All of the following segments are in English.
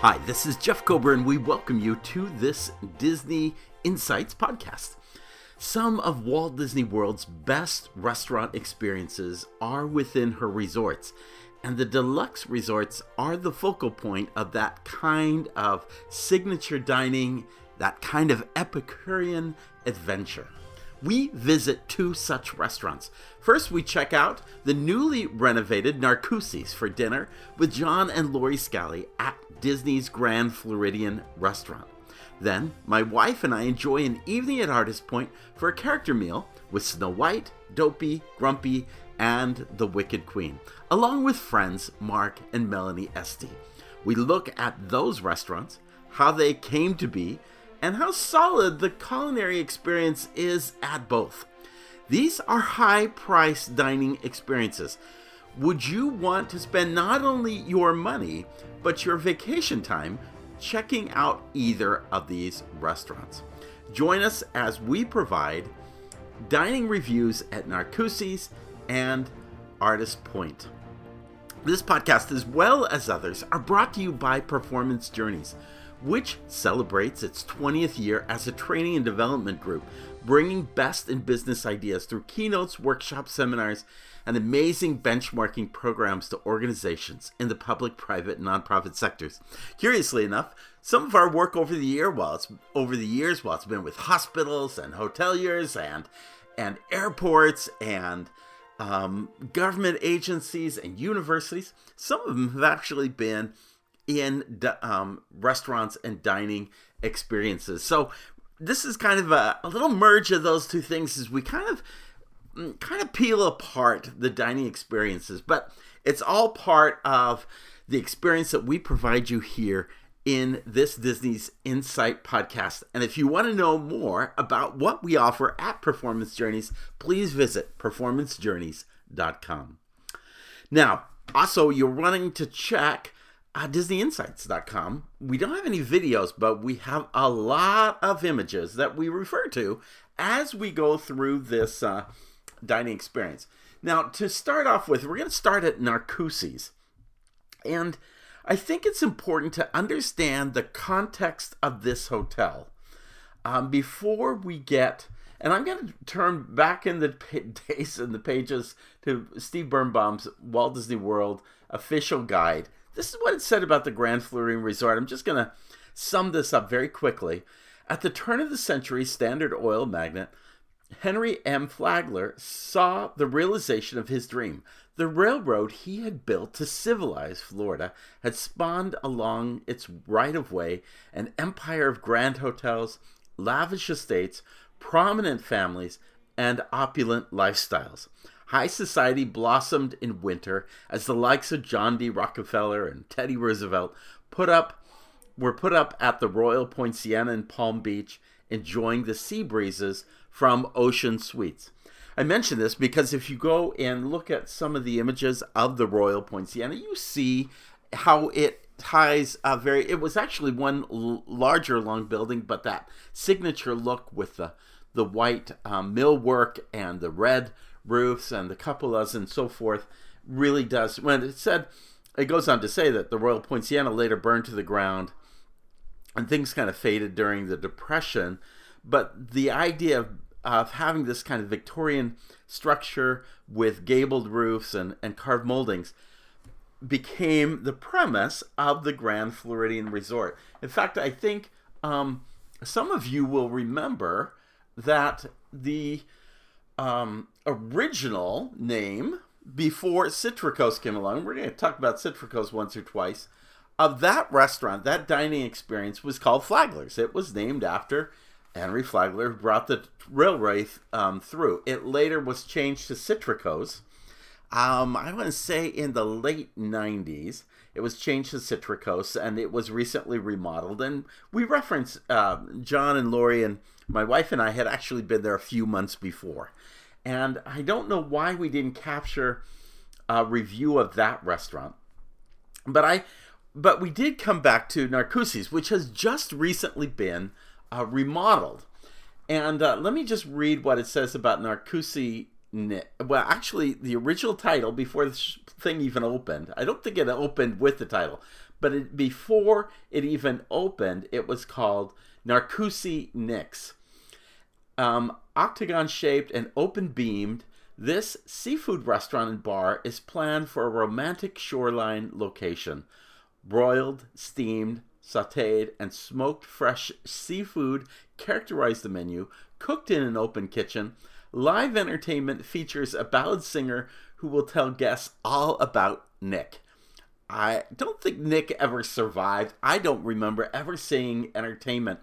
Hi, this is Jeff Kober, and we welcome you to this Disney Insights podcast. Some of Walt Disney World's best restaurant experiences are within her resorts, and the deluxe resorts are the focal point of that kind of signature dining, that kind of Epicurean adventure we visit two such restaurants. First, we check out the newly renovated Narcoossee's for dinner with John and Lori Scali at Disney's Grand Floridian restaurant. Then, my wife and I enjoy an evening at Artist Point for a character meal with Snow White, Dopey, Grumpy, and the Wicked Queen, along with friends Mark and Melanie Esty. We look at those restaurants, how they came to be, and how solid the culinary experience is at both. These are high price dining experiences. Would you want to spend not only your money, but your vacation time checking out either of these restaurants? Join us as we provide dining reviews at Narcoossee's and Artist Point. This podcast, as well as others, are brought to you by Performance Journeys which celebrates its 20th year as a training and development group, bringing best in business ideas through keynotes, workshops, seminars, and amazing benchmarking programs to organizations in the public, private, and nonprofit sectors. Curiously enough, some of our work over the year, while it's over the years, while it's been with hospitals and hoteliers and and airports and um, government agencies and universities, some of them have actually been in um, restaurants and dining experiences. So this is kind of a, a, little merge of those two things as we kind of mm, kind of peel apart the dining experiences, but it's all part of the experience that we provide you here in this Disney's Insight podcast. And if you want to know more about what we offer at Performance Journeys, please visit performancejourneys.com. Now, also, you're running to check uh, DisneyInsights.com. We don't have any videos, but we have a lot of images that we refer to as we go through this uh, dining experience. Now, to start off with, we're going to start at Narcoossee's. And I think it's important to understand the context of this hotel um, before we get. And I'm going to turn back in the days and the pages to Steve Birnbaum's Walt Disney World official guide this is what it said about the Grand Floridian Resort. I'm just going to sum this up very quickly. At the turn of the century, Standard Oil magnate Henry M. Flagler saw the realization of his dream. The railroad he had built to civilize Florida had spawned along its right of way an empire of grand hotels, lavish estates, prominent families, and opulent lifestyles high society blossomed in winter as the likes of John D. Rockefeller and Teddy Roosevelt put up were put up at the Royal Poinciana in Palm Beach, enjoying the sea breezes from ocean suites. I mention this because if you go and look at some of the images of the Royal Poinciana, you see how it ties a very. It was actually one l- larger long building, but that signature look with the the white um, millwork and the red roofs and the cupolas and so forth really does. When it said, it goes on to say that the Royal Poinciana later burned to the ground and things kind of faded during the Depression. But the idea of, of having this kind of Victorian structure with gabled roofs and, and carved moldings became the premise of the Grand Floridian Resort. In fact, I think um, some of you will remember that the um, original name before Citricos came along. We're going to talk about Citricos once or twice. Of that restaurant, that dining experience was called Flagler's. It was named after Henry Flagler, who brought the railway um, through. It later was changed to Citricos. Um, I want to say in the late 90s, it was changed to Citricos and it was recently remodeled. And we reference uh, John and Lori and my wife and I had actually been there a few months before. And I don't know why we didn't capture a review of that restaurant. But I but we did come back to Narcoossee's, which has just recently been uh, remodeled. And uh, let me just read what it says about Nick. Well, actually, the original title before this thing even opened, I don't think it opened with the title, but it, before it even opened, it was called Narcoossee Nick's. Um, octagon shaped and open beamed, this seafood restaurant and bar is planned for a romantic shoreline location. Broiled, steamed, sauteed, and smoked fresh seafood characterize the menu, cooked in an open kitchen. Live entertainment features a ballad singer who will tell guests all about Nick. I don't think Nick ever survived. I don't remember ever seeing entertainment.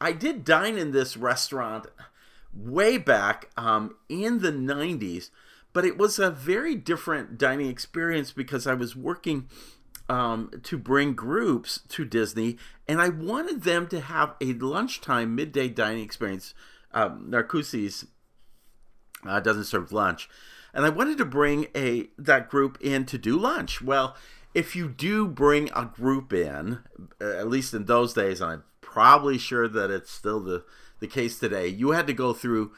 I did dine in this restaurant way back um, in the 90s, but it was a very different dining experience because I was working um, to bring groups to Disney, and I wanted them to have a lunchtime midday dining experience. Um, Narcoossee's uh, doesn't serve lunch, and I wanted to bring a that group in to do lunch. Well, if you do bring a group in, uh, at least in those days, and I'm probably sure that it's still the the case today, you had to go through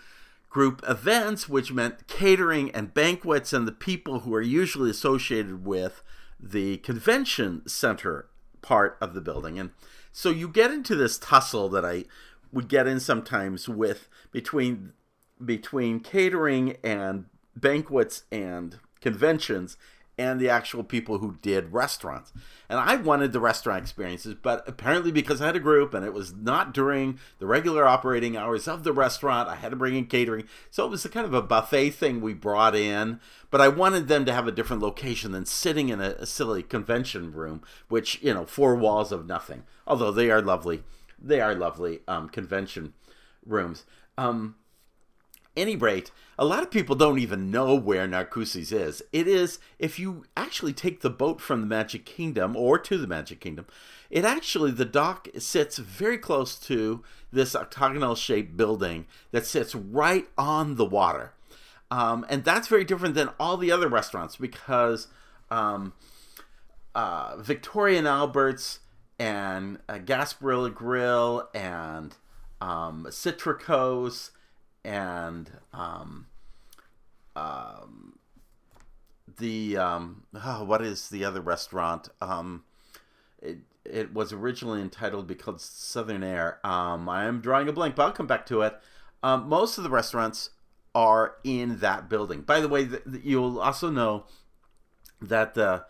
group events, which meant catering and banquets, and the people who are usually associated with the convention center part of the building. And so you get into this tussle that I would get in sometimes with between between catering and banquets and conventions and the actual people who did restaurants. And I wanted the restaurant experiences, but apparently because I had a group and it was not during the regular operating hours of the restaurant, I had to bring in catering. So it was a kind of a buffet thing we brought in, but I wanted them to have a different location than sitting in a, a silly convention room, which, you know, four walls of nothing. Although they are lovely. They are lovely um, convention rooms. Um, any rate, a lot of people don't even know where Narcoossee's is. It is, if you actually take the boat from the Magic Kingdom or to the Magic Kingdom, it actually, the dock sits very close to this octagonal shaped building that sits right on the water. Um, and that's very different than all the other restaurants because um, uh, Victoria and Albert's and uh, Gasparilla Grill and um, Citricos and um, um, the um, oh, what is the other restaurant? Um, it it was originally entitled because Southern Air. Um, I am drawing a blank, but I'll come back to it. Um, most of the restaurants are in that building. By the way, you'll also know that the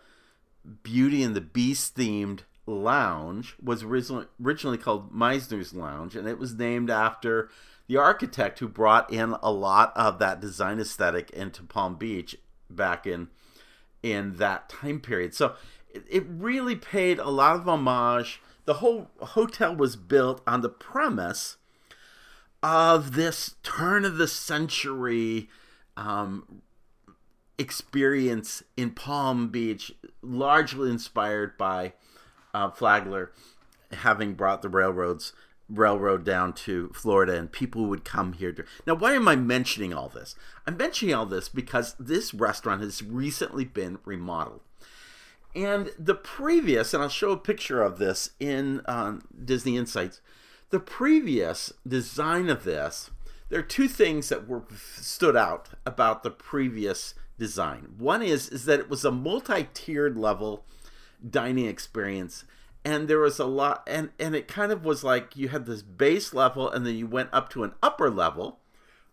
Beauty and the Beast themed lounge was originally originally called Mizner's Lounge, and it was named after the architect who brought in a lot of that design aesthetic into Palm Beach back in in that time period. So it, it really paid a lot of homage. The whole hotel was built on the premise of this turn of the century um, experience in Palm Beach, largely inspired by uh, Flagler having brought the railroads railroad down to Florida and people would come here to Now why am I mentioning all this? I'm mentioning all this because this restaurant has recently been remodeled. And the previous, and I'll show a picture of this in um, Disney Insights, the previous design of this, there are two things that were stood out about the previous design. One is is that it was a multi-tiered level dining experience and there was a lot and and it kind of was like you had this base level and then you went up to an upper level.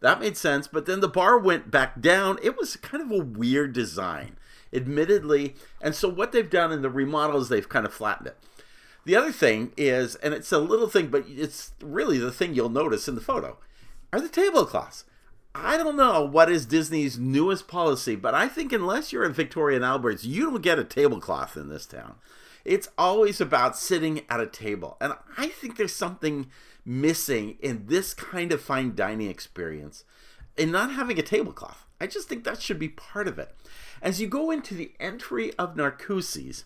That made sense but then the bar went back down. It was kind of a weird design admittedly. And so what they've done in the remodel is they've kind of flattened it. The other thing is and it's a little thing but it's really the thing you'll notice in the photo are the tablecloths. I don't know what is Disney's newest policy, but I think unless you're at Victoria and Albert's, you don't get a tablecloth in this town. It's always about sitting at a table. And I think there's something missing in this kind of fine dining experience in not having a tablecloth. I just think that should be part of it. As you go into the entry of Narcoossee's,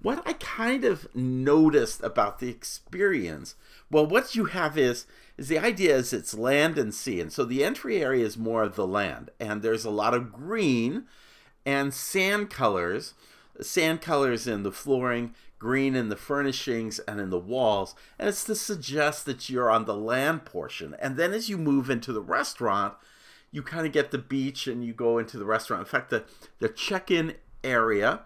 what I kind of noticed about the experience, well, what you have is is the idea is it's land and sea, and so the entry area is more of the land, and there's a lot of green and sand colors sand colors in the flooring, green in the furnishings and in the walls, and it's to suggest that you're on the land portion. And then as you move into the restaurant, you kind of get the beach and you go into the restaurant. In fact, the the check-in area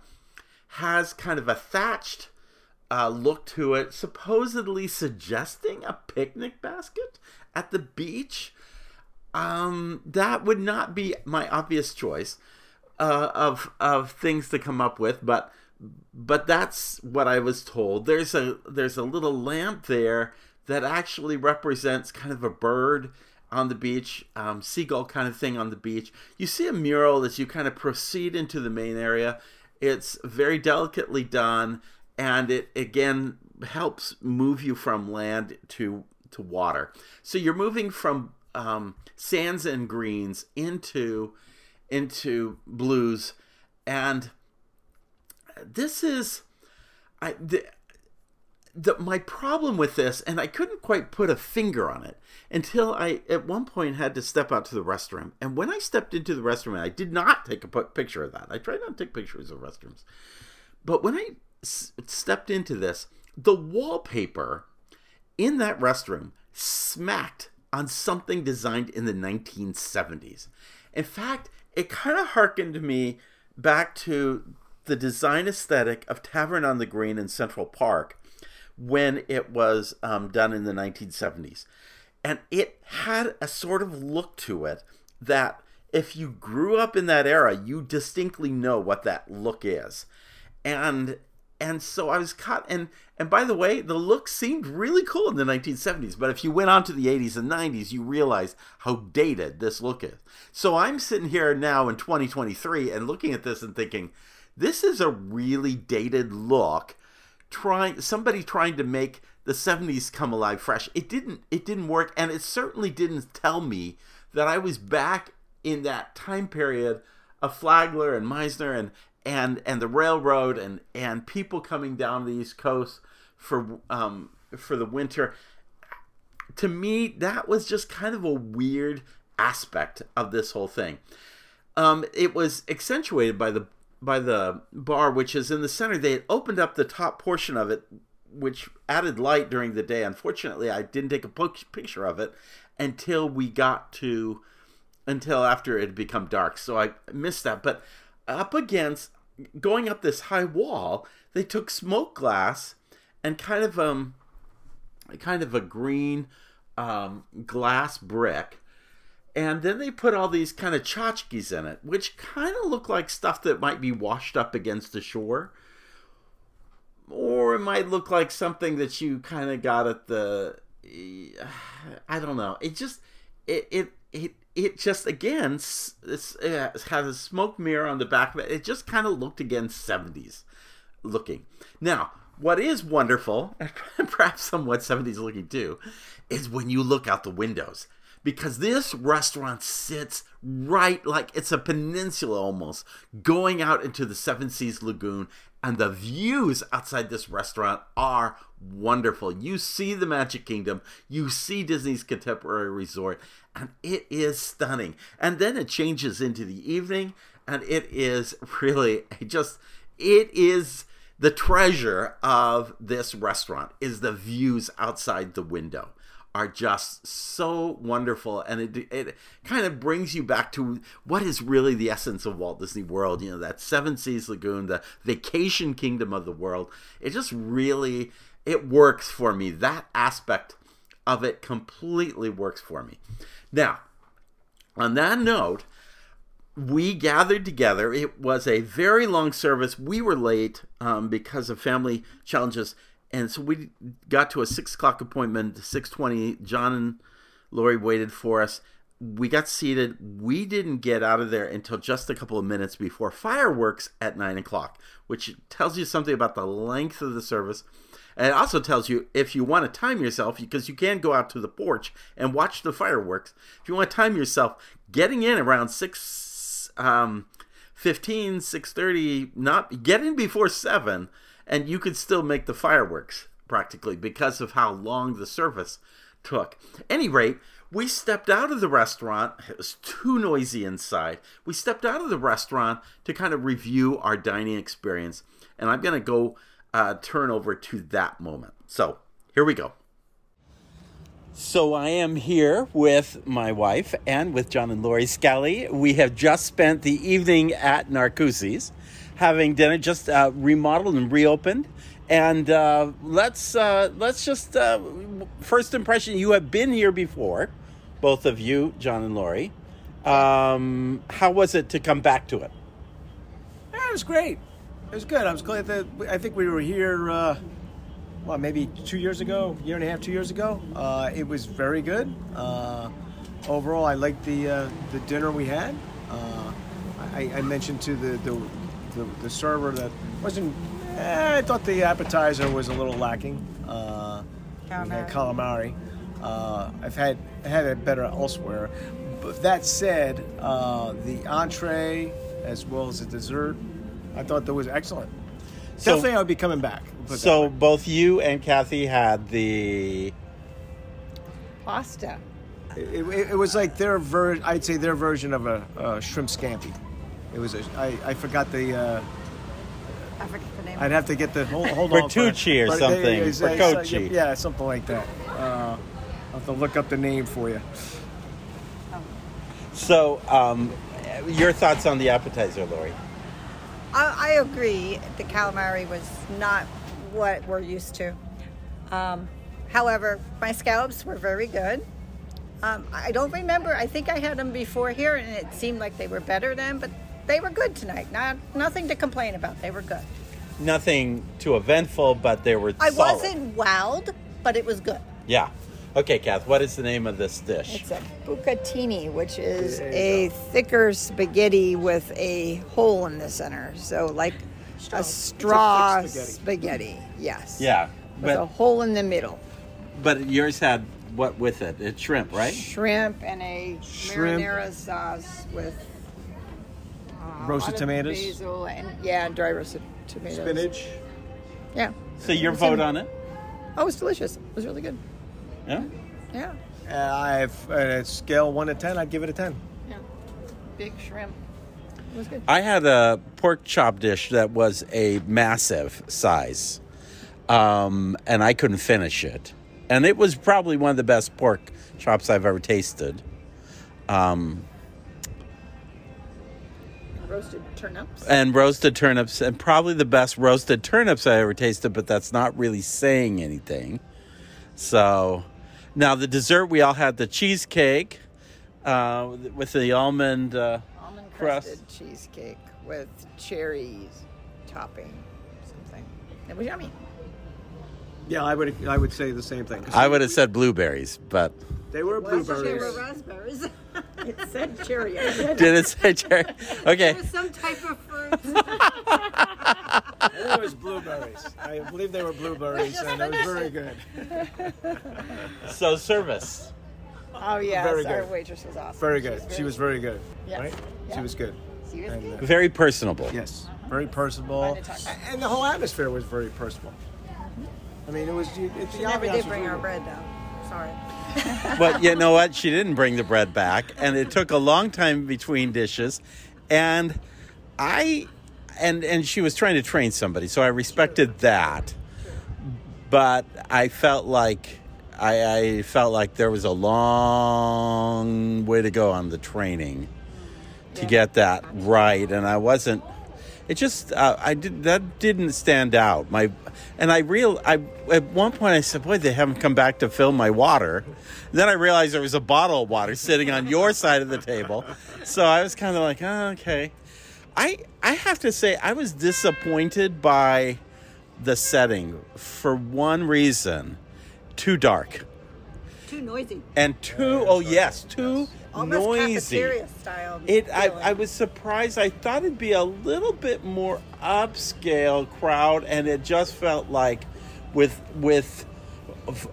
has kind of a thatched uh, look to it, supposedly suggesting a picnic basket at the beach. Um, that would not be my obvious choice uh, of of things to come up with, but but that's what I was told. There's a there's a little lamp there that actually represents kind of a bird on the beach, um, seagull kind of thing on the beach. You see a mural as you kind of proceed into the main area. It's very delicately done, and it again helps move you from land to to water. So you're moving from um, sands and greens into into blues, and this is I the, the my problem with this, and I couldn't quite put a finger on it until I at one point had to step out to the restroom. And when I stepped into the restroom, I did not take a picture of that. I try not to take pictures of restrooms, but when I s- stepped into this, the wallpaper in that restroom smacked on something designed in the 1970s. In fact, it kind of harkened me back to the design aesthetic of Tavern on the Green in Central Park when it was um, done in the 1970s. And it had a sort of look to it that if you grew up in that era, you distinctly know what that look is. And and so I was caught and and by the way, the look seemed really cool in the 1970s, but if you went on to the 80s and 90s, you realize how dated this look is. So I'm sitting here now in 2023 and looking at this and thinking, this is a really dated look. Trying somebody trying to make the 70s come alive fresh. It didn't it didn't work and it certainly didn't tell me that I was back in that time period of Flagler and Mizner and and and the railroad and and people coming down the east coast for um for the winter to me that was just kind of a weird aspect of this whole thing. Um it was accentuated by the by the bar which is in the center. They had opened up the top portion of it which added light during the day. Unfortunately i didn't take a picture of it until we got to until after it had become dark. So i missed that. But up against going up this high wall, they took smoke glass and kind of um kind of a green um, glass brick and then they put all these kind of tchotchkes in it, which kind of look like stuff that might be washed up against the shore. Or it might look like something that you kind of got at the I don't know. It just it it it it just again has a smoke mirror on the back of it. It just kind of looked again 70s looking. Now, what is wonderful and perhaps somewhat 70s looking too is when you look out the windows because this restaurant sits right like it's a peninsula almost going out into the Seven Seas Lagoon and the views outside this restaurant are wonderful. You see the Magic Kingdom, you see Disney's Contemporary Resort, and it is stunning. And then it changes into the evening, and it is really just, it is the treasure of this restaurant is the views outside the window are just so wonderful and it, it kind of brings you back to what is really the essence of Walt Disney World you know that seven seas lagoon the vacation kingdom of the world. It just really it works for me. That aspect of it completely works for me. Now on that note we gathered together. It was a very long service. We were late um, because of family challenges and so we got to a six o'clock appointment. Six twenty. John and Lori waited for us. We got seated. We didn't get out of there until just a couple of minutes before fireworks at nine o'clock, which tells you something about the length of the service. And it also tells you if you want to time yourself, because you can go out to the porch and watch the fireworks. If you want to time yourself, getting in around six um, 15, 6.30, not get in before 7 and you could still make the fireworks practically because of how long the service took. Any rate, we stepped out of the restaurant. It was too noisy inside. We stepped out of the restaurant to kind of review our dining experience, and I'm going to go uh, turn over to that moment. So here we go. So I am here with my wife and with John and Lori Scali. We have just spent the evening at Narcoossee's, having dinner, just uh, remodeled and reopened. And uh, let's uh, let's just uh, first impression. You have been here before, both of you, John and Lori. Um, how was it to come back to it? Yeah, it was great. It was good. I was glad that I think we were here. Uh, well, maybe two years ago, year and a half, two years ago. Uh, it was very good. Uh, overall, I liked the uh, the dinner we had. I, I mentioned to the the, the, the server that wasn't. Eh, I thought the appetizer was a little lacking. Uh, we had calamari. Uh, I've had had it better elsewhere. But that said, uh, the entree as well as the dessert, I thought that was excellent. So- Definitely, I would be coming back. put it that So both you and Kathy had the Pasta. It, it, it was like their version. I'd say their version of a, a shrimp scampi. It was a, I, I forgot the uh, I forget the name. I'd have to get the hold, hold on Bertucci or But something, it- it's- it's, uh, Bertucci. yeah something like that uh, I'll have to look up the name for you So, um, your thoughts on the appetizer, Lori? I, I agree. The calamari was not what we're used to. Um, however, my scallops were very good. Um, I don't remember. I think I had them before here, and it seemed like they were better then. But they were good tonight. Not nothing to complain about. They were good. Nothing too eventful, but they were. I solid. wasn't wowed, but it was good. Yeah. Okay, Kath. What is the name of this dish? It's a bucatini, which is There you a thicker spaghetti with a hole in the center. So like Straw. a It's a straw spaghetti. Yes. yeah, With a hole in the middle. but yours had what with it? It's shrimp, right? Shrimp and a Shrimp. marinara sauce with uh, Roasted a lot of tomatoes. basil, and yeah, and dry roasted tomatoes. spinach Yeah. So your vote in- on it? Oh, it was delicious. It was really good. Yeah. Yeah. uh, I've uh, a scale one to ten I'd give it a ten Yeah. Big shrimp. It was good. I had a pork chop dish that was a massive size, um, and I couldn't finish it. And it was probably one of the best pork chops I've ever tasted. Um, Roasted turnips. and roasted turnips, and probably the best roasted turnips I ever tasted, but that's not really saying anything. So, now the dessert, we all had the cheesecake uh, with the almond. Uh, almond crust. crusted cheesecake with cherries topping something. It was yummy. yeah I would I would say the same thing. I would have said blueberries, but they were blueberries. They were raspberries. it said cherry. Did it say cherry? Okay, it was some type of fruit. I think it was blueberries I believe they were blueberries and it was very good so service. oh yes, Very our good. waitress was awesome. very good she was very good Yes. right she Yeah. was good She was And, good. uh, Very personable. Yes, very personable, Fun to talk to. A- and the whole atmosphere was very personable. I mean, it was. It, the She never ambiance did was bring really our bread though. Sorry. But you know what? She didn't bring the bread back, and it took a long time between dishes. And I, and and she was trying to train somebody, so I respected that. But I felt like I, I felt like there was a long way to go on the training to Yeah. get that right, and I wasn't. It just uh, I did that didn't stand out. My and I real I at one point I said, "Boy, they haven't come back to fill my water." Then I realized there was a bottle of water sitting on your side of the table, so I was kind of like, oh, "Okay." I I have to say I was disappointed by the setting for one reason: too dark Too noisy. and too oh yes, too Almost noisy. It, I. I was surprised. I thought it'd be a little bit more upscale crowd, and it just felt like, with with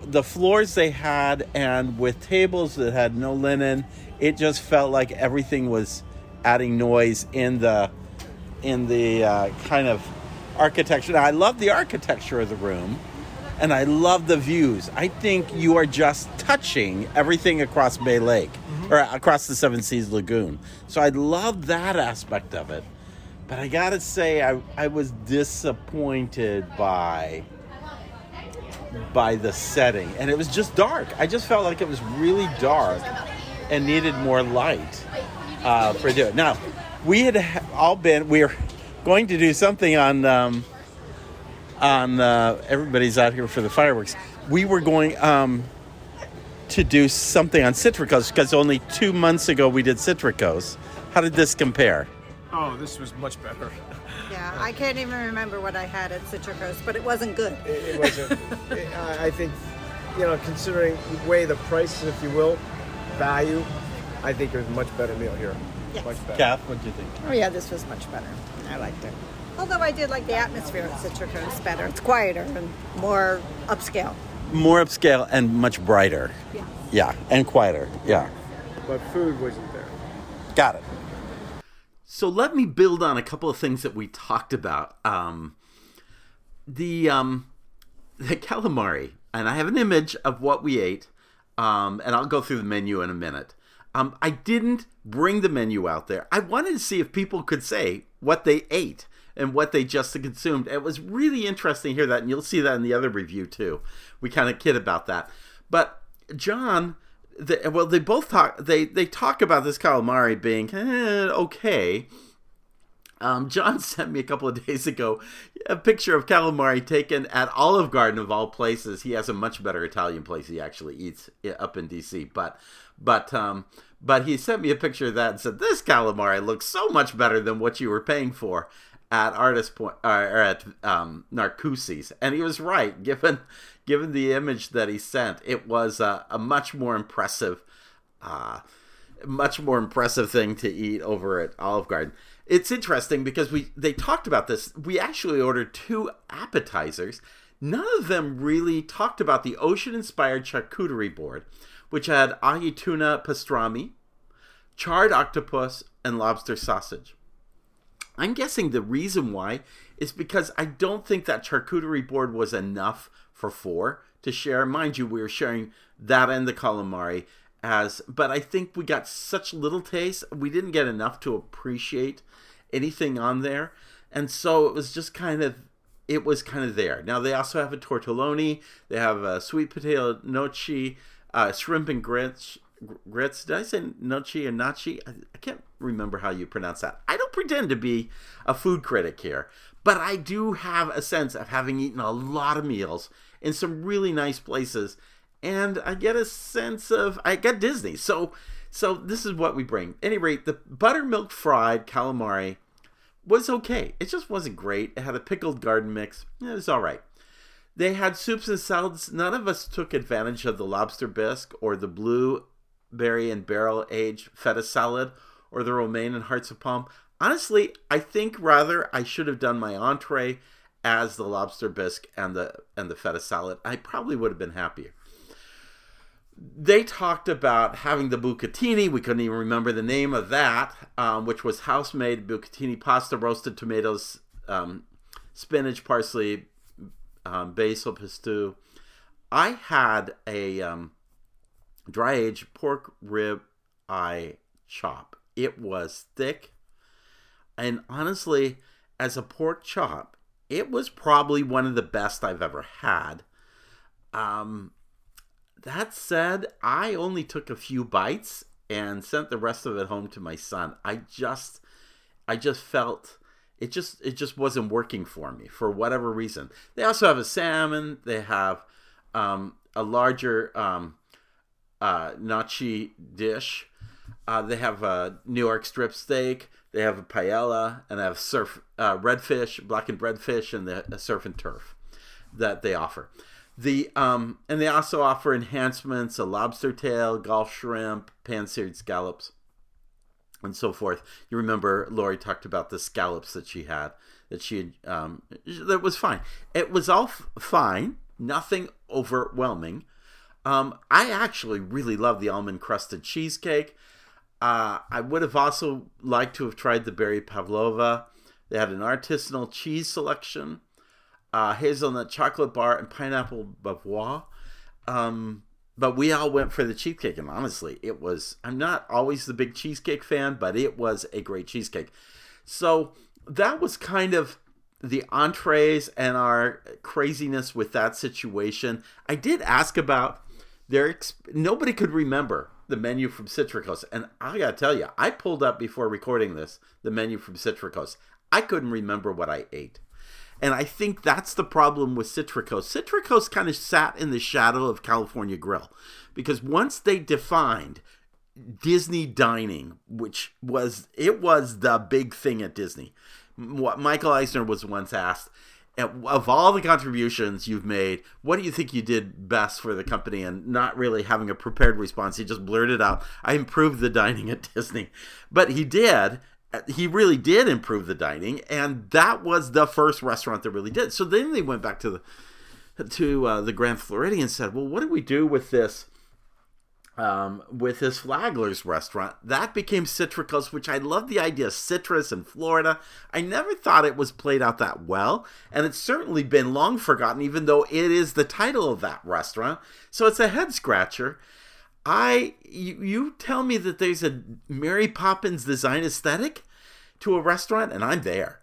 the floors they had, and with tables that had no linen, it just felt like everything was adding noise in the in the uh, kind of architecture. Now, I love the architecture of the room, and I love the views. I think you are just touching everything across Bay Lake or across the Seven Seas Lagoon. So I love that aspect of it. But I gotta say, I, I was disappointed by by the setting, and it was just dark. I just felt like it was really dark and needed more light uh, for do it. Now, we had all been we were going to do something on um, on uh, everybody's out here for the fireworks. We were going um, to do something on Citricos because only two months ago we did Citricos. How did this compare? Oh, this was much better. Yeah, I can't even remember what I had at Citricos, but it wasn't good. It, it wasn't. it, I I think, you know, considering the way the prices, if you will, value, I think it was a much better meal here. Yes. Much better. Kath, what do you think? Oh yeah, this was much better. I liked it. Although I did like the atmosphere at Citricos better. It's quieter and more upscale. More upscale and much brighter. Yeah. Yeah, and quieter. Yeah. But food wasn't there. Got it. So let me build on a couple of things that we talked about. Um, the um, the calamari, and I have an image of what we ate, um, and I'll go through the menu in a minute. Um, I didn't bring the menu out there. I wanted to see if people could say what they ate and what they just consumed. It was really interesting to hear that, and you'll see that in the other review too. We kind of kid about that, but John they, well, they both talk. They they talk about this calamari being eh, okay. Um, John sent me a couple of days ago a picture of calamari taken at Olive Garden of all places. He has a much better Italian place he actually eats up in DC, but but um, but he sent me a picture of that and said this calamari looks so much better than what you were paying for at Artist Point or at um, Narcoossee's, and he was right. Given given the image that he sent, it was a, a much more impressive, uh, much more impressive thing to eat over at Olive Garden. It's interesting because we they talked about this. We actually ordered two appetizers. None of them really talked about the ocean-inspired charcuterie board, which had ahi tuna pastrami, charred octopus, and lobster sausage. I'm guessing the reason why is because I don't think that charcuterie board was enough for four to share. Mind you, we were sharing that and the calamari as, but I think we got such little taste, we didn't get enough to appreciate anything on there, and so it was just kind of. It was kind of there. Now they also have a tortelloni. They have a sweet potato gnocchi, uh, shrimp and grits, grits. Did I say gnocchi or nachi? I, I can't remember how you pronounce that. I don't pretend to be a food critic here, but I do have a sense of having eaten a lot of meals in some really nice places, and I get a sense of I got Disney. So, so this is what we bring. At any rate, the buttermilk fried calamari was okay. It just wasn't great. It had a pickled garden mix. It was all right. They had soups and salads. None of us took advantage of the lobster bisque or the blueberry and barrel aged feta salad or the romaine and hearts of palm. Honestly, I think rather I should have done my entree as the lobster bisque and the and the feta salad. I probably would have been happier. They talked about having the bucatini. We couldn't even remember the name of that, um, which was house made bucatini pasta, roasted tomatoes, um, spinach, parsley, um, basil, pesto. I had a um, dry aged pork rib eye chop. It was thick, and honestly, as a pork chop, it was probably one of the best I've ever had. Um, that said, I only took a few bites and sent the rest of it home to my son. I just, I just felt it just it just wasn't working for me for whatever reason. They also have a salmon. They have um, a larger um, uh, nachi dish. Uh, they have a New York strip steak. They have a paella and they have surf uh, redfish, blackened redfish, and the surf and turf that they offer. The um, and they also offer enhancements: a lobster tail, Gulf shrimp, pan-seared scallops, and so forth. You remember Lori talked about the scallops that she had that she had, um, that was fine. It was all f- fine, nothing overwhelming. Um, I actually really love the almond crusted cheesecake. Uh, I would have also liked to have tried the berry pavlova. They had an artisanal cheese selection, uh, hazelnut chocolate bar, and pineapple bavois. Um, but we all went for the cheesecake, and honestly, it was. I'm not always the big cheesecake fan, but it was a great cheesecake. So that was kind of the entrees and our craziness with that situation. I did ask about their. Exp- Nobody could remember the menu from Citricos, and I gotta tell you, I pulled up before recording this the menu from Citricos. I couldn't remember what I ate. And I think that's the problem with Citricos. Citricos kind of sat in the shadow of California Grill because once they defined Disney dining, which was it was the big thing at Disney. What Michael Eisner was once asked, of all the contributions you've made, what do you think you did best for the company? And not really having a prepared response, he just blurted out, "I improved the dining at Disney," but he did. He really did improve the dining, and that was the first restaurant that really did. So then they went back to the to uh, the Grand Floridian and said, "Well, what do we do with this?" Um, with his Flagler's restaurant. That became Citricos, which I love the idea of citrus in Florida. I never thought it was played out that well, and it's certainly been long forgotten, even though it is the title of that restaurant. So it's a head scratcher. I you, you tell me that there's a Mary Poppins design aesthetic to a restaurant, and I'm there.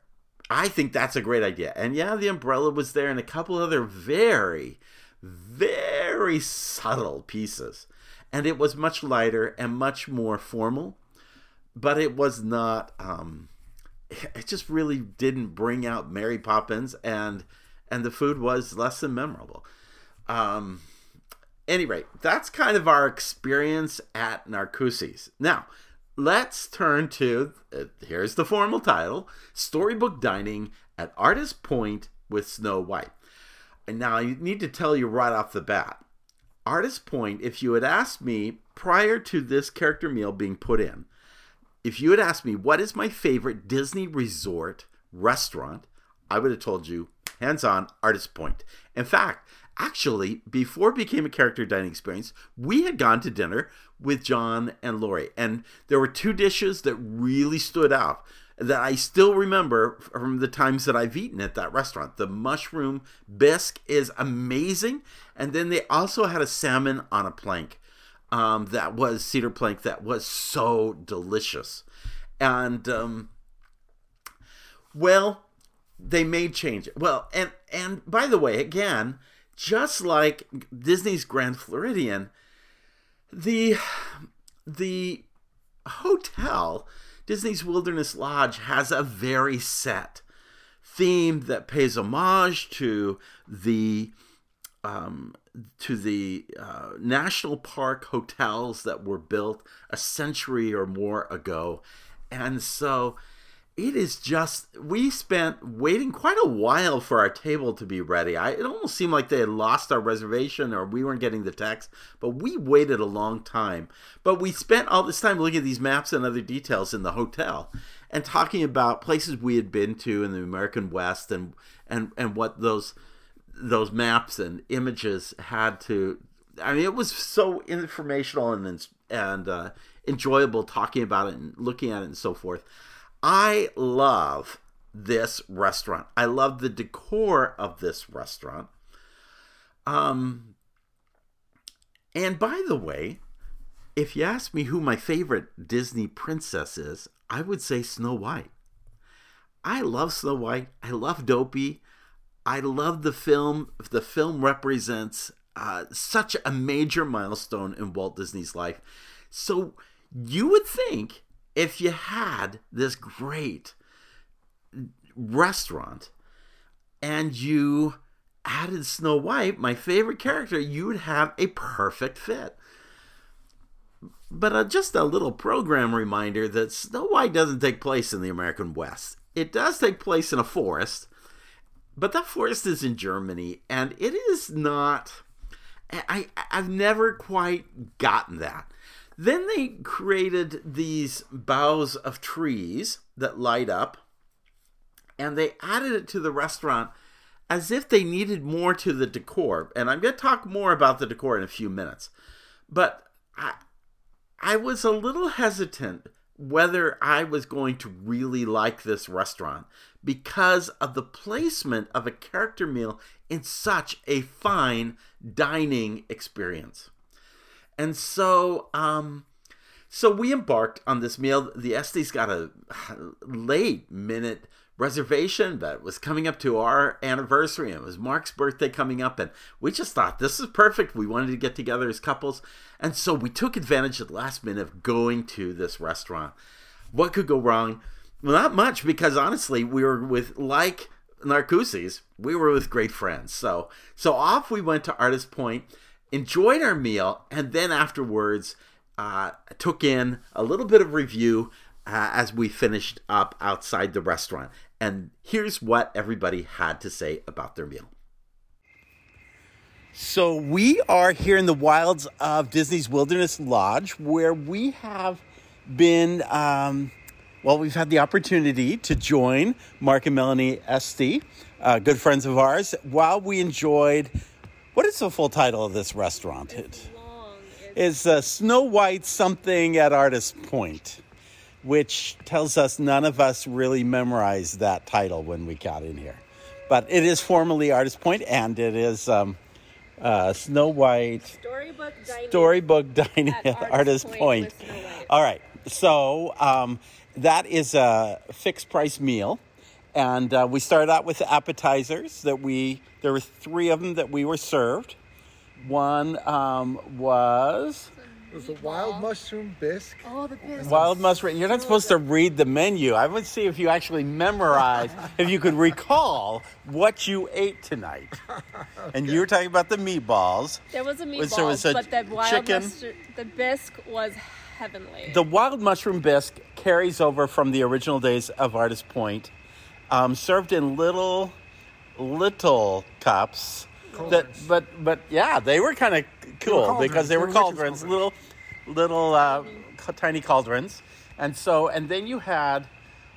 I think that's a great idea. And yeah, the umbrella was there, and a couple other very, very subtle pieces and it was much lighter and much more formal but it was not um it just really didn't bring out mary poppins and and the food was less than memorable. Um any rate that's kind of our experience at narcoossee's now let's turn to uh, here's the formal title storybook dining at artist point with snow white. And now i need to tell you right off the bat Artist Point, if you had asked me prior to this character meal being put in, if you had asked me what is my favorite Disney resort restaurant, I would have told you hands on Artist Point. In fact, actually, before it became a character dining experience, we had gone to dinner with John and Lori, and there were two dishes that really stood out that I still remember from the times that I've eaten at that restaurant. The mushroom bisque is amazing, and then they also had a salmon on a plank um, that was cedar plank that was so delicious, and um, well, they made change. Well, and and by the way, again, just like Disney's Grand Floridian, the the hotel Disney's Wilderness Lodge has a very set theme that pays homage to the um, to the uh, national park hotels that were built a century or more ago, and so it is just we spent waiting quite a while for our table to be ready. I, it almost seemed like they had lost our reservation or we weren't getting the text, but we waited a long time. But we spent all this time looking at these maps and other details in the hotel and talking about places we had been to in the American West and and and what those those maps and images had to I mean it was so informational and and uh, enjoyable talking about it and looking at it and so forth. I love this restaurant. I love the decor of this restaurant. Um, and by the way, if you ask me who my favorite Disney princess is, I would say Snow White. I love Snow White. I love Dopey. I love the film. The film represents uh, such a major milestone in Walt Disney's life. So you would think if you had this great restaurant and you added Snow White, my favorite character, you would have a perfect fit. But uh, just a little program reminder that Snow White doesn't take place in the American West. It does take place in a forest, but that forest is in Germany, and it is not. I I've never quite gotten that. Then they created these boughs of trees that light up, and they added it to the restaurant as if they needed more to the decor. And I'm going to talk more about the decor in a few minutes. But I, I was a little hesitant whether I was going to really like this restaurant because of the placement of a character meal in such a fine dining experience. And so, um, so we embarked on this meal. The Estes got a late minute reservation that was coming up to our anniversary and it was Mark's birthday coming up and we just thought this is perfect. We wanted to get together as couples. And so we took advantage at the last minute of going to this restaurant. What could go wrong? Well, not much because honestly, we were with like Narcoossee's, we were with great friends. So so off we went to Artist Point, enjoyed our meal, and then afterwards uh, took in a little bit of review uh, as we finished up outside the restaurant. And here's what everybody had to say about their meal. So we are here in the wilds of Disney's Wilderness Lodge, where we have been. Um, well, we've had the opportunity to join Mark and Melanie Esty, uh, good friends of ours, while we enjoyed. What is the full title of this restaurant? It's long. It's, It's uh, Snow White something at Artist Point, which tells us none of us really memorized that title when we got in here. But it is formally Artist Point, and it is um, uh, Snow White storybook dining. Storybook Dining At Artist Artist Point Point. All right, so um, that is a fixed price meal. And uh, we started out with the appetizers that we, there were three of them that we were served. One um, was was a wild mushroom bisque. Oh, the biscuit. wild mushroom. You're not supposed to read the menu. I would see if you actually memorize, if you could recall what you ate tonight. And you were talking about the meatballs. There was a meatball, there was a but the wild chicken? mustard, the bisque was heavenly. The wild mushroom bisque carries over from the original days of Artist Point, um, served in little, little cups. That, but but yeah, they were kind of cool cauldrons. because they They were were witches' cauldrons, cauldrons. little, little uh, ca- tiny cauldrons, and so and then you had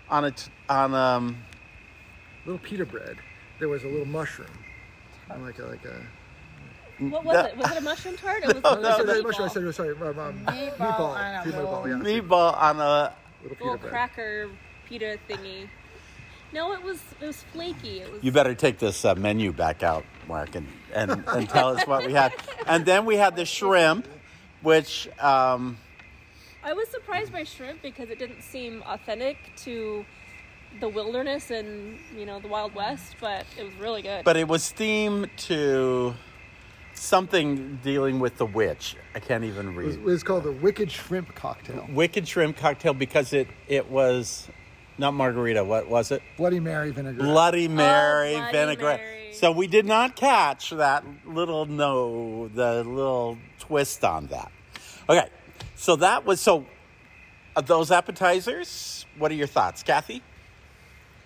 on a t- on um Little pita bread. There was a little mushroom. Like a, like a. what was it? Was it a mushroom tart? It was I a said meatball. mushroom. I said sorry. Um, um, Meatball meatball. on a Pita meatball. Yeah. meatball on a Little little cracker pita thingy. No, it was it was flaky. It was You better take this uh, menu back out, Mark, and, and, and tell us what we had. And then we had the shrimp, which um, I was surprised by shrimp because it didn't seem authentic to the wilderness and you know the Wild West, but it was really good. but it was themed to something dealing with the witch. I can't even It was, read. it was called the Wicked Shrimp Cocktail. Wicked shrimp cocktail because it it was not margarita. What was it? Bloody Mary vinegar. Bloody Mary Bloody vinaigrette. Mary. So we did not catch that little no, the little twist on that. Okay, so that was so. uh, those appetizers. What are your thoughts, Kathy?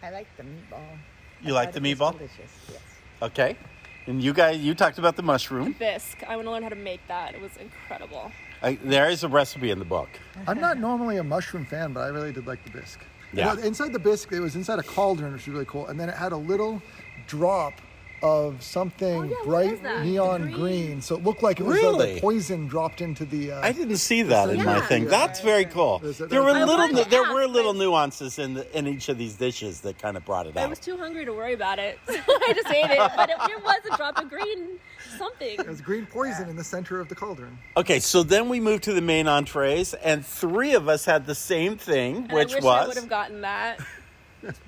I like the meatball. You I like the thought it was meatball? Delicious. Yes. Okay, and you guys, you talked about the mushroom. bisque. I want to learn how to make that. It was incredible. I, there is a recipe in the book. I'm not normally a mushroom fan, but I really did like the bisque. Yeah. Know, inside the bisque, it was inside a cauldron, which was really cool, and then it had a little drop of something Oh, yeah, bright neon Green? green. So it looked like it was uh, Really? the poison dropped into the. Uh, I didn't see that in my thing. That's very cool. There's a- There were there's little, wanted there were little nuances in the, in each of these dishes that kind of brought it out. I was too hungry to worry about it. So I just ate it. But it, there was a drop of green something. There's green poison in the center of the cauldron. Okay, so then we moved to the main entrees, and three of us had the same thing, And which I wish I would have gotten that.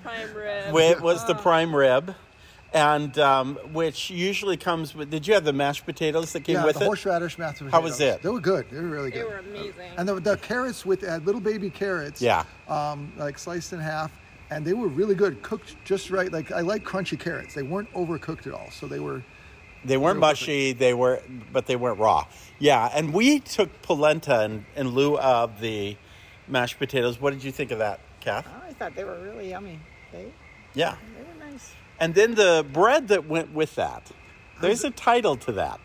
Prime rib. it was the prime rib, and um, which usually comes with. Did you have the mashed potatoes that came yeah, with the it? horseradish mashed potatoes. How was it? They were good. They were really good. They were amazing. And the, the carrots with uh, little baby carrots. Yeah. Um, like sliced in half, and they were really good, cooked just right. Like I like crunchy carrots. They weren't overcooked at all, so they were. They weren't Real mushy. They were, but they weren't raw. Yeah, and we took polenta in, in lieu of the mashed potatoes. What did you think of that, Kath? I thought they were really yummy. They, Yeah, they were nice. And then the bread that went with that. There's a title to that.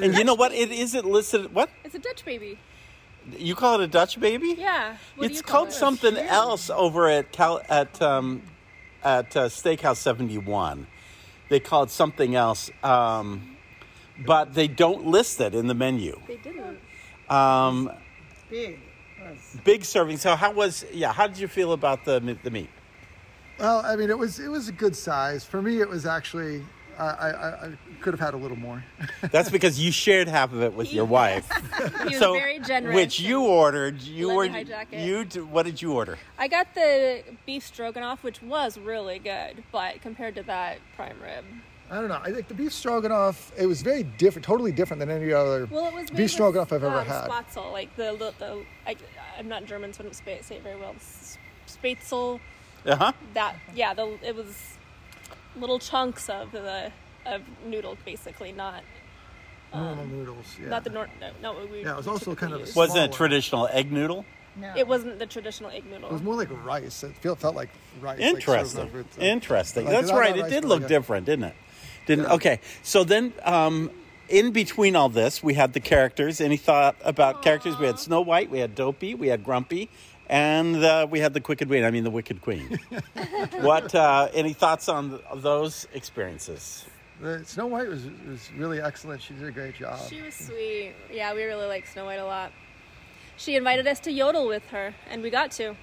And you know what? It isn't listed. What It's a Dutch baby. you call it a Dutch baby? Yeah. What do it's you call called it? something else over at Cal at um, at uh, Steakhouse Seventy One. They call it something else, um, but they don't list it in the menu. They didn't. Um, Big. Big serving. So how was? Yeah, how did you feel about the the meat? Well, I mean, it was it was a good size for me. It was actually I, I, I could have had a little more. That's because you shared half of it with your wife. He was very generous. which you ordered. You Let ordered. You d- what did you order? I got the beef stroganoff, which was really good, but compared to that prime rib, I don't know. I think the beef stroganoff it was very different, totally different than any other well, it was beef stroganoff with, I've ever um, had. Spatzel, like the the, the I, I'm not German, so I don't say say it very well. S- Spatzel. Uh huh. That yeah, the it was little chunks of the of noodle, basically, not Normal noodles. Yeah. not the nor- no, not what we. Yeah, it was also kind of use. Small Wasn't it one. traditional egg noodle? No. It wasn't the traditional egg noodle. It was more like rice. It felt, felt like rice. like Interesting. served over- uh, Interesting. like That's right. It did look like a- different, didn't it? Didn't. Yeah. Okay. So then, um, in between all this, we had the characters. Any thought about characters? We had Snow White. We had Dopey. We had Grumpy. And uh, we had the Wicked Queen. I mean, the Wicked Queen. what? Uh, any thoughts on th- those experiences? The Snow White was was really excellent. She did a great job. She was sweet. Yeah, we really like Snow White a lot. She invited us to yodel with her, and we got to.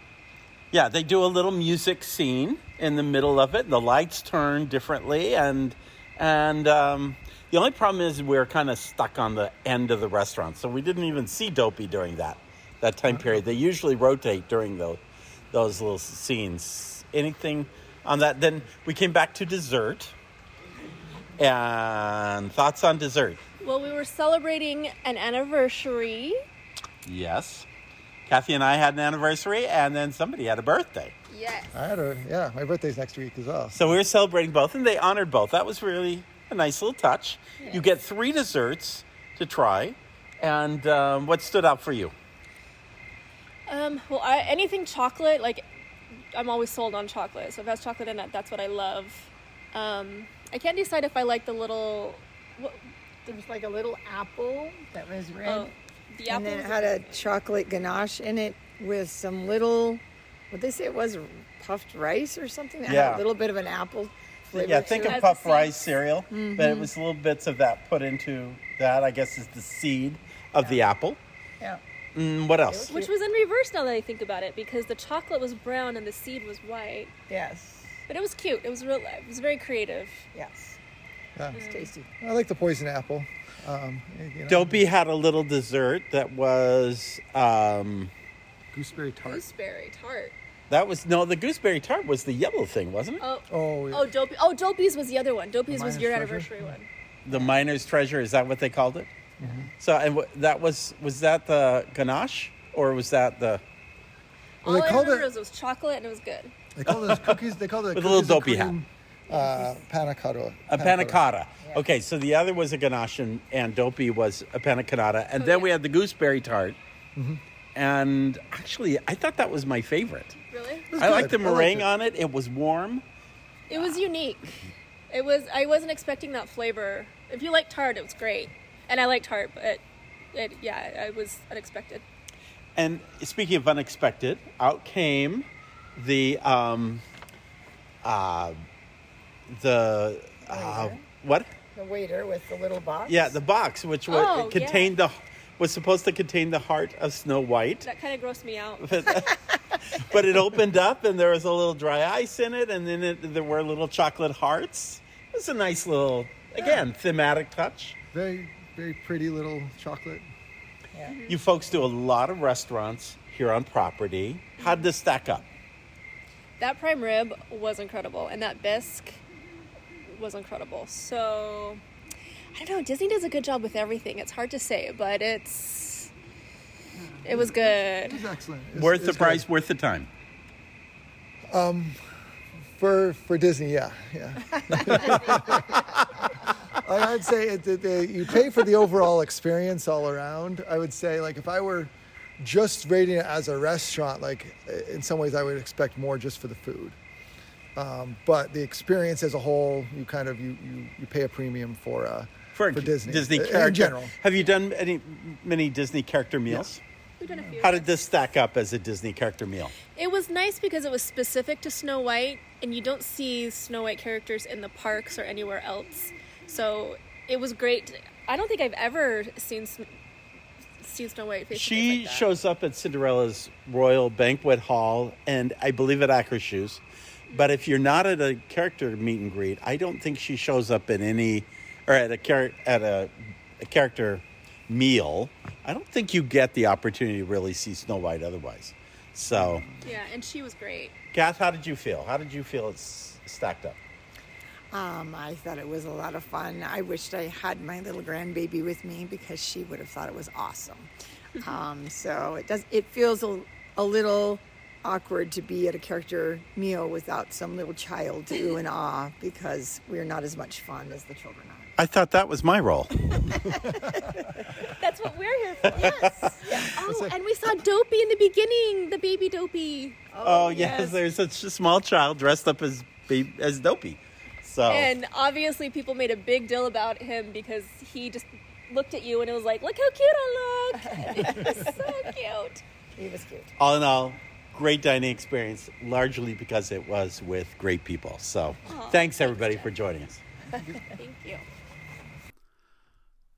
Yeah, they do a little music scene in the middle of it. The lights turn differently, and and um, the only problem is we're kind of stuck on the end of the restaurant, so we didn't even see Dopey during that that time period. They usually rotate during those those little scenes. Anything on that? Then we came back to dessert. And thoughts on dessert? Well, we were celebrating an anniversary. Yes. Kathy and I had an anniversary, and then somebody had a birthday. Yes. I had a yeah. My birthday's next week as well. So we were celebrating both, and they honored both. That was really a nice little touch. You get three desserts to try, and um, what stood out for you? Um, well, I, anything chocolate, like, I'm always sold on chocolate. So if it has chocolate in it, that's what I love. Um, I can't decide if I like the little. What, There was like a little apple that was red. oh, the and apple. then it had a chocolate ganache in it with some little, what they say it was puffed rice or something. That had Yeah. a little bit of an apple flavor. yeah, think to of it. Has the puff seeds. rice cereal, but it was little bits of that put into that. I guess is the seed of the apple. Yeah. Mm, what else? which was in reverse now that I think about it, because the chocolate was brown and the seed was white. Yes. But it was cute. It was real. It was very creative. Yes. Yeah. It's tasty. I like the poison apple. Um, you know, Dopey had a little dessert that was um, gooseberry tart. Gooseberry tart. that was no the gooseberry tart was the yellow thing, wasn't it? Oh. Oh, yeah. Oh, Dopey. Oh, Dopey's was the other one. Dopey's was your Treasure? anniversary one. The miner's treasure is that what they called it? Mm-hmm. So and wh- that was was that the ganache or was that the Well, All they I called remember it- was it was chocolate and it was good. They called those cookies. They called it With a little cookies and dopey hat. cream, Uh, panna cotta. a panna cotta? Okay, so the other was a ganache and, and dopey was a panna cotta, and Oh, then yeah. we had the gooseberry tart. Mm-hmm. And actually, I thought that was my favorite. Really? I liked the good. Liked meringue it. on it. It was warm. It was unique. It was. I wasn't expecting that flavor. If you like tart, it was great, and I liked tart, but it, yeah, it was unexpected. And speaking of unexpected, out came the um, uh, the uh, what? The waiter with the little box. Yeah, the box, which was Oh, it contained the was supposed to contain the heart of Snow White, That kind of grossed me out. but it opened up and there was a little dry ice in it, and then it, there were little chocolate hearts. It was a nice little, again, thematic touch. Very, very pretty little chocolate. You folks do a lot of restaurants here on property. How'd this stack up? That prime rib was incredible, and that bisque was incredible. So I don't know. Disney does a good job with everything. It's hard to say, but it's it was good. It was excellent. It was- worth it the was price, worth the time. Um, for for Disney. Yeah, yeah. I- I'd say it, it, it- you pay for the overall experience all around. I would say, like, if I were just rating it as a restaurant, like, in some ways, I would expect more just for the food. Um, but the experience as a whole, you kind of you you, you pay a premium for uh, For, for Disney Disney uh, character. in general. Have you done any many Disney character meals? We've done a few. How did this stack up as a Disney character meal? It was nice because it was specific to Snow White, and you don't see Snow White characters in the parks or anywhere else. So it was great. I don't think I've ever seen seen Snow White face She like that. shows up at Cinderella's royal banquet hall, and I believe at Akershus. but if you're not at a character meet and greet, I don't think she shows up in any, or at a char- at a, a character meal. I don't think you get the opportunity to really see Snow White otherwise. So, Yeah, and she was great. Kath, how did you feel? How did you feel it's stacked up? Um, I thought it was a lot of fun. I wished I had my little grandbaby with me because she would have thought it was awesome. Um, so it does. It feels a, a little awkward to be at a character meal without some little child to ooh and ah because we're not as much fun as the children are. I thought that was my role. That's what we're here for. Yes. Oh, and we saw Dopey in the beginning, the baby Dopey. Oh, yes, there's such a small child dressed up as babe, as Dopey. So And obviously, people made a big deal about him because he just looked at you and it was like, look how cute I look. it was so cute. He was cute. all in all, great dining experience, largely because it was with great people. So thanks everybody for joining us. Thank you.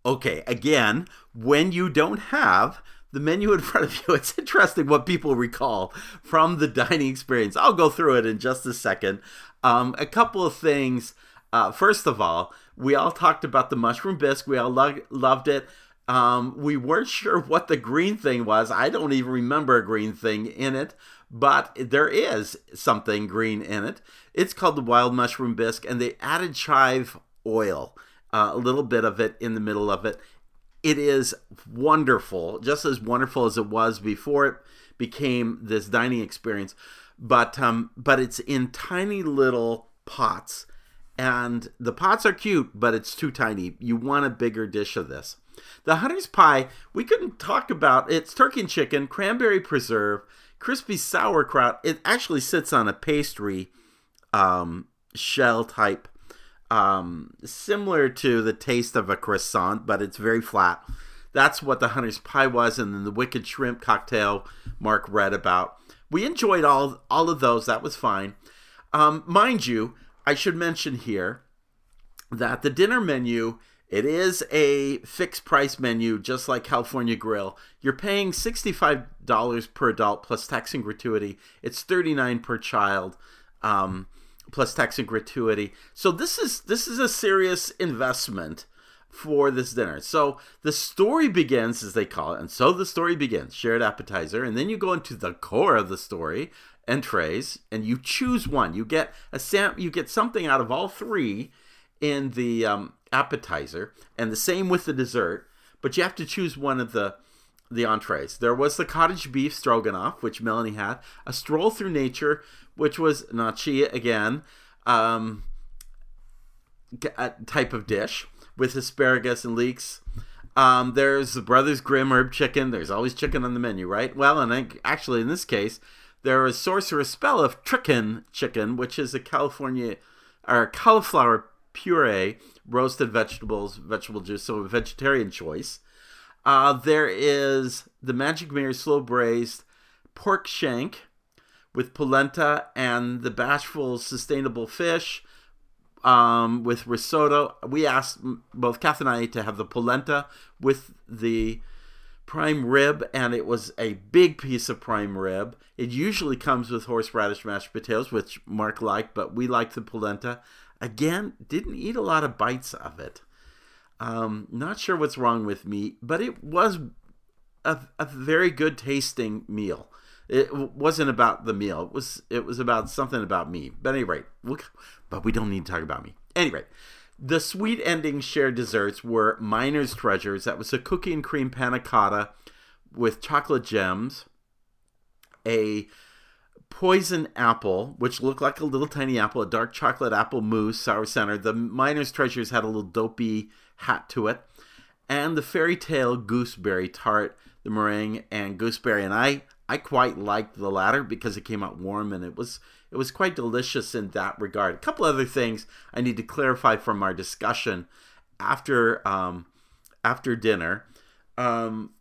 Okay, again, when you don't have the menu in front of you, it's interesting what people recall from the dining experience. I'll go through it in just a second. Um, a couple of things. Uh, first of all, we all talked about the mushroom bisque. We all lo- loved it. Um, we weren't sure what the green thing was. I don't even remember a green thing in it, but there is something green in it. It's called the wild mushroom bisque, and they added chive oil, uh, a little bit of it in the middle of it. It is wonderful, just as wonderful as it was before it became this dining experience. But um, but it's in tiny little pots, and the pots are cute, but it's too tiny. You want a bigger dish of this. The hunter's pie, we couldn't talk about. It's turkey and chicken, cranberry preserve, crispy sauerkraut. It actually sits on a pastry um, shell type, um, similar to the taste of a croissant, but it's very flat. That's what the hunter's pie was, and then the wicked shrimp cocktail Mark read about. We enjoyed all all of those. That was fine. Um, mind you, I should mention here that the dinner menu it is a fixed price menu just like california grill you're paying $65 per adult plus tax and gratuity it's 39 per child um, plus tax and gratuity so this is this is a serious investment for this dinner so the story begins as they call it and so the story begins shared appetizer and then you go into the core of the story entrees and you choose one you get a sam you get something out of all three in the um, appetizer, and the same with the dessert. But you have to choose one of the the entrees. There was the cottage beef stroganoff, which Melanie had. A stroll through nature, which was she again, um, type of dish with asparagus and leeks. Um, there's the Brothers Grimm herb chicken. There's always chicken on the menu, right? Well, and I, actually in this case, there is Sorcerer's Spell of Chicken chicken, which is a California or cauliflower puree, roasted vegetables, vegetable juice, so a vegetarian choice. Uh, there is the Magic Mirror slow braised pork shank with polenta and the Bashful sustainable fish um, with risotto. We asked both Kath and I to have the polenta with the prime rib, and it was a big piece of prime rib. It usually comes with horseradish mashed potatoes, which Mark liked, but we liked the polenta. Again, didn't eat a lot of bites of it. Um, not sure what's wrong with me, but it was a, a very good tasting meal. It wasn't about the meal. It was it was about something about me. But anyway, look, but we don't need to talk about me. Anyway, the sweet ending shared desserts were Miner's Treasures. That was a cookie and cream panna cotta with chocolate gems, a poison apple, which looked like a little tiny apple, a dark chocolate apple mousse, sour center. The Miner's Treasures had a little dopey hat to it, and the fairy tale gooseberry tart, the meringue and gooseberry. And I, I quite liked the latter because it came out warm and it was it was quite delicious in that regard. A couple other things I need to clarify from our discussion after um, after dinner. Um,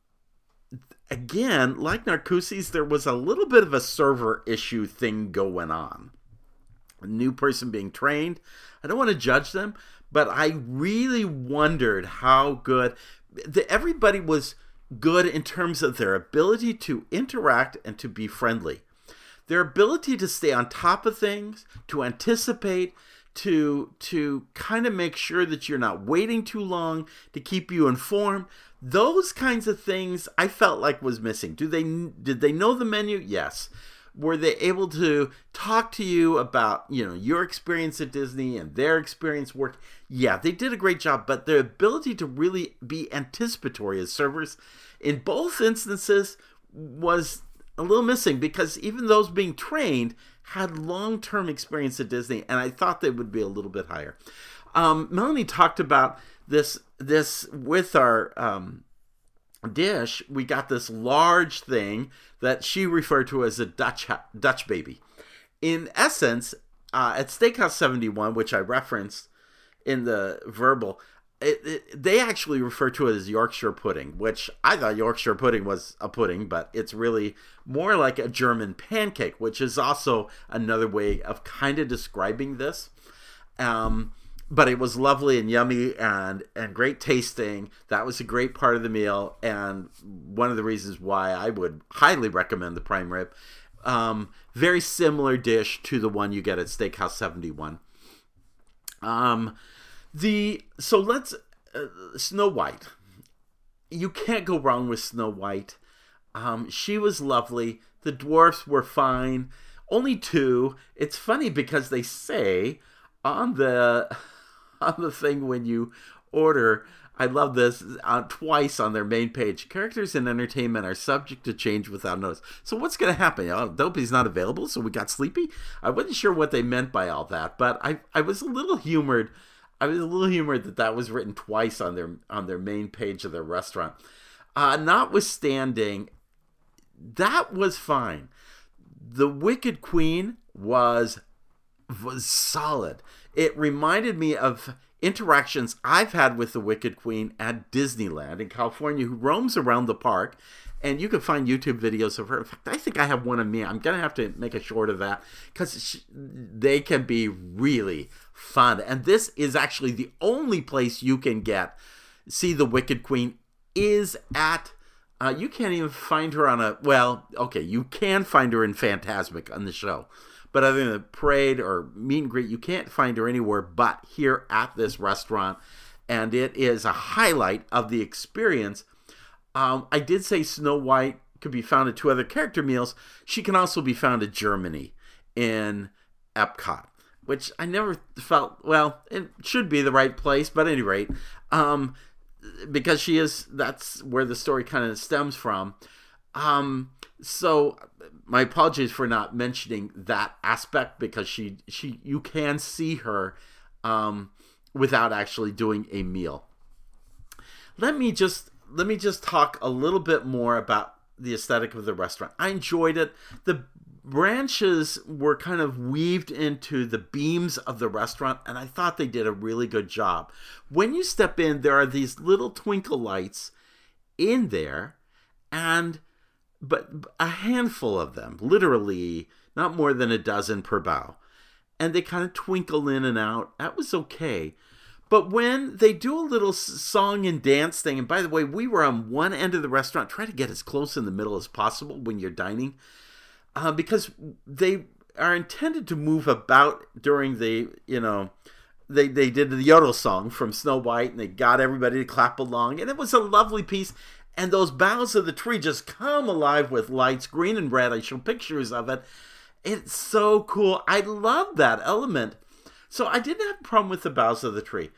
again, like Narcoossee's, there was a little bit of a server issue thing going on. A new person being trained. I don't want to judge them, but I really wondered how good the, everybody was good in terms of their ability to interact and to be friendly. their ability to stay on top of things, to anticipate, to to kind of make sure that you're not waiting too long to keep you informed. Those kinds of things i felt like was missing. Do they did they know the menu? Yes were they able to talk to you about you know your experience at disney and their experience work yeah they did a great job but their ability to really be anticipatory as servers in both instances was a little missing because even those being trained had long term experience at Disney, and I thought they would be a little bit higher. Um, Melanie talked about this this with our um, dish. We got this large thing that she referred to as a Dutch Dutch baby. In essence, uh, at Steakhouse 71, which I referenced in the verbal, it, it, they actually refer to it as Yorkshire pudding, which I thought Yorkshire pudding was a pudding, but it's really more like a German pancake, which is also another way of kind of describing this. Um, but it was lovely and yummy and and great tasting. That was a great part of the meal, and one of the reasons why I would highly recommend the prime rib. Um, very similar dish to the one you get at Steakhouse Seventy One. Um, the so let's uh, Snow White. You can't go wrong with Snow White. Um, she was lovely. The dwarfs were fine. Only two. It's funny because they say on the on the thing when you order. I love this uh, twice on their main page. Characters in entertainment are subject to change without notice. So what's going to happen? Oh, Dopey's not available, so we got Sleepy. I wasn't sure what they meant by all that, but I I was a little humored I was a little humored that that was written twice on their on their main page of their restaurant. Uh, notwithstanding, that was fine. The Wicked Queen was was solid. It reminded me of interactions I've had with the Wicked Queen at Disneyland in California, who roams around the park and you can find YouTube videos of her. In fact, I think I have one of me. I'm gonna have to make a short of that because they can be really fun. And this is actually the only place you can get see the Wicked Queen is at. Uh, you can't even find her on a well. Okay, you can find her in Fantasmic on the show, but other than the parade or meet and greet, you can't find her anywhere but here at this restaurant. And it is a highlight of the experience um, I did say Snow White could be found at two other character meals. She can also be found at Germany in Epcot, which I never felt, well, it should be the right place, but at any rate, um, because she is, that's where the story kind of stems from. Um, so my apologies for not mentioning that aspect because she, she, you can see her, um, without actually doing a meal. Let me just let me just talk a little bit more about the aesthetic of the restaurant. I enjoyed it. The branches were kind of weaved into the beams of the restaurant, and I thought they did a really good job. When you step in, there are these little twinkle lights in there, and but a handful of them, literally not more than a dozen per bow. And they kind of twinkle in and out. That was okay. But when they do a little song and dance thing, and by the way, we were on one end of the restaurant, try to get as close in the middle as possible when you're dining, uh, because they are intended to move about during the, you know, they, they did the yodel song from Snow White and they got everybody to clap along, and it was a lovely piece. And those boughs of the tree just come alive with lights, green and red. I show pictures of it. It's so cool. I love that element so I didn't have a problem with the boughs of the tree.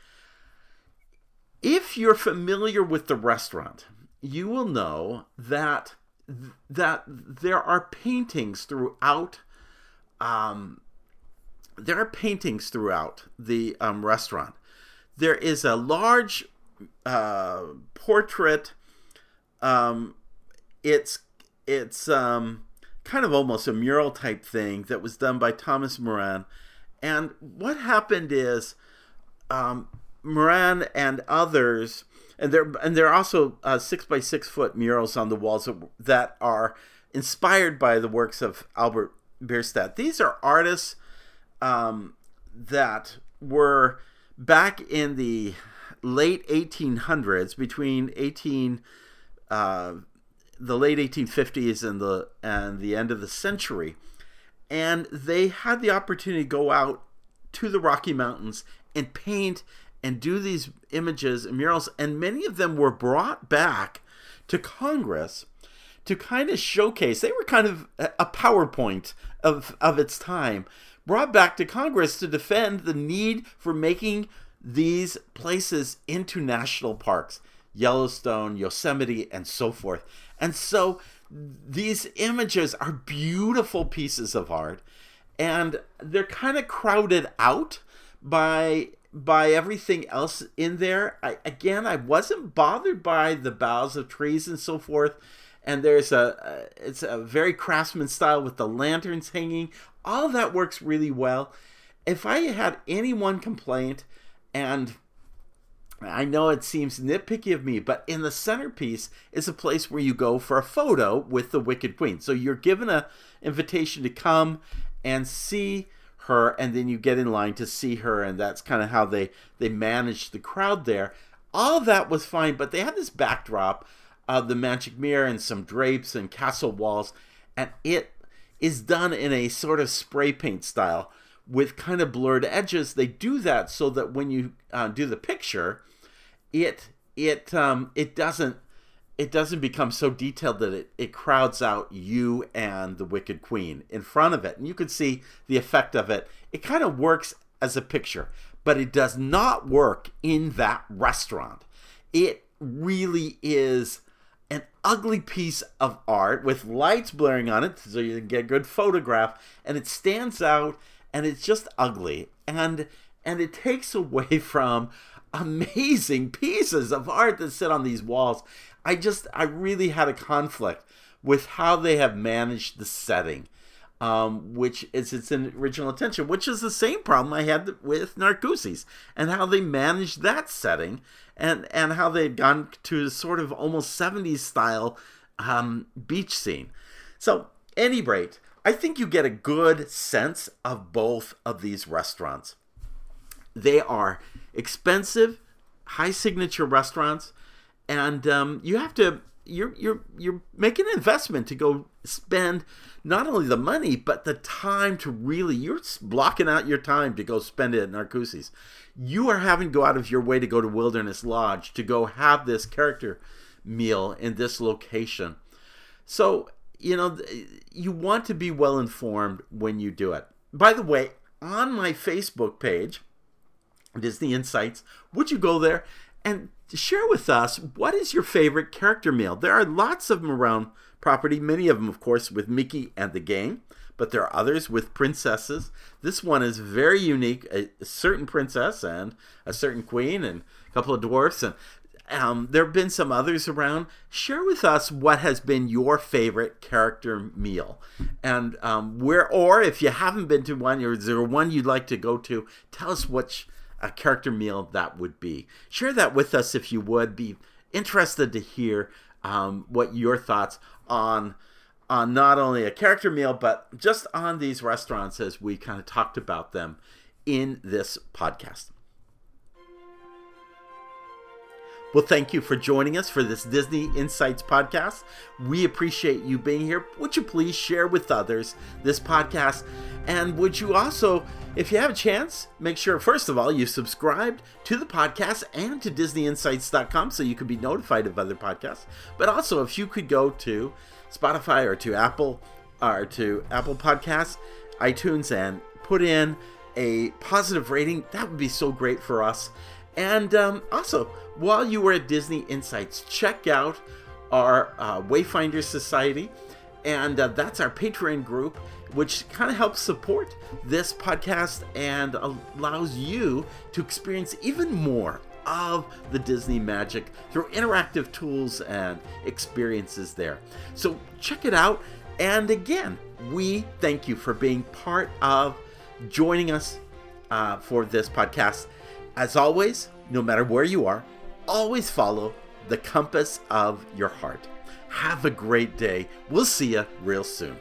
If you're familiar with the restaurant, you will know that that there are paintings throughout um, there are paintings throughout the um, restaurant. There is a large uh, portrait. Um, it's it's um, kind of almost a mural type thing that was done by Thomas Moran and what happened is um, Moran and others, and there and there are also uh, six by six foot murals on the walls that are inspired by the works of Albert Bierstadt. These are artists um, that were back in the late 1800s, between 18 uh, the late 1850s and the and the end of the century, and they had the opportunity to go out to the Rocky Mountains and paint and do these images and murals, and many of them were brought back to Congress to kind of showcase. They were kind of a PowerPoint of, of its time, brought back to Congress to defend the need for making these places into national parks Yellowstone, Yosemite, and so forth. And so these images are beautiful pieces of art and they're kind of crowded out by by everything else in there. I, again, I wasn't bothered by the boughs of trees and so forth. And there's a, it's a very craftsman style with the lanterns hanging. All that works really well. If I had any one complaint, and I know it seems nitpicky of me, but in the centerpiece is a place where you go for a photo with the Wicked Queen. So you're given an invitation to come and see her and then you get in line to see her and that's kind of how they they manage the crowd there all that was fine but they had this backdrop of the magic mirror and some drapes and castle walls and it is done in a sort of spray paint style with kind of blurred edges they do that so that when you uh, do the picture it it um it doesn't it doesn't become so detailed that it, it crowds out you and the Wicked Queen in front of it. And you can see the effect of it. It kind of works as a picture, but it does not work in that restaurant. It really is an ugly piece of art with lights blaring on it so you can get a good photograph and it stands out and it's just ugly and and it takes away from amazing pieces of art that sit on these walls I just I really had a conflict with how they have managed the setting, um, which is its original intention, which is the same problem I had with Narcoossee's and how they managed that setting, and and how they had gone to a sort of almost 70s style um, beach scene. So, any rate, I think you get a good sense of both of these restaurants. They are expensive, high signature restaurants and um, you have to you're you're you're making an investment to go spend not only the money but the time to really you're blocking out your time to go spend it at Narcoossee's. You are having to go out of your way to go to Wilderness Lodge to go have this character meal in this location. So, you know, you want to be well informed when you do it. By the way, on my Facebook page, Disney Insights, would you go there and share with us what is your favorite character meal? There are lots of them around property, many of them, of course, with Mickey and the gang, but there are others with princesses. This one is very unique a, certain princess and a certain queen and a couple of dwarfs. And um, there have been some others around. Share with us what has been your favorite character meal, and um, where, or if you haven't been to one, or is there one you'd like to go to? Tell us which a character meal that would be. Share that with us if you would. Be interested to hear um, what your thoughts on on not only a character meal but just on these restaurants as we kind of talked about them in this podcast. Well, thank you for joining us for this Disney Insights podcast. We appreciate you being here. Would you please share with others this podcast? And would you also, if you have a chance, make sure, first of all, you subscribed to the podcast and to DisneyInsights.com so you can be notified of other podcasts. But also, if you could go to Spotify or to Apple or to Apple Podcasts, iTunes, and put in a positive rating, that would be so great for us. And um, also, while you were at Disney Insights, check out our uh, Wayfinder Society, and uh, that's our Patreon group, which kind of helps support this podcast and allows you to experience even more of the Disney magic through interactive tools and experiences there. So check it out. And again, we thank you for being part of joining us uh, for this podcast. As always, no matter where you are, always follow the compass of your heart. Have a great day. We'll see you real soon.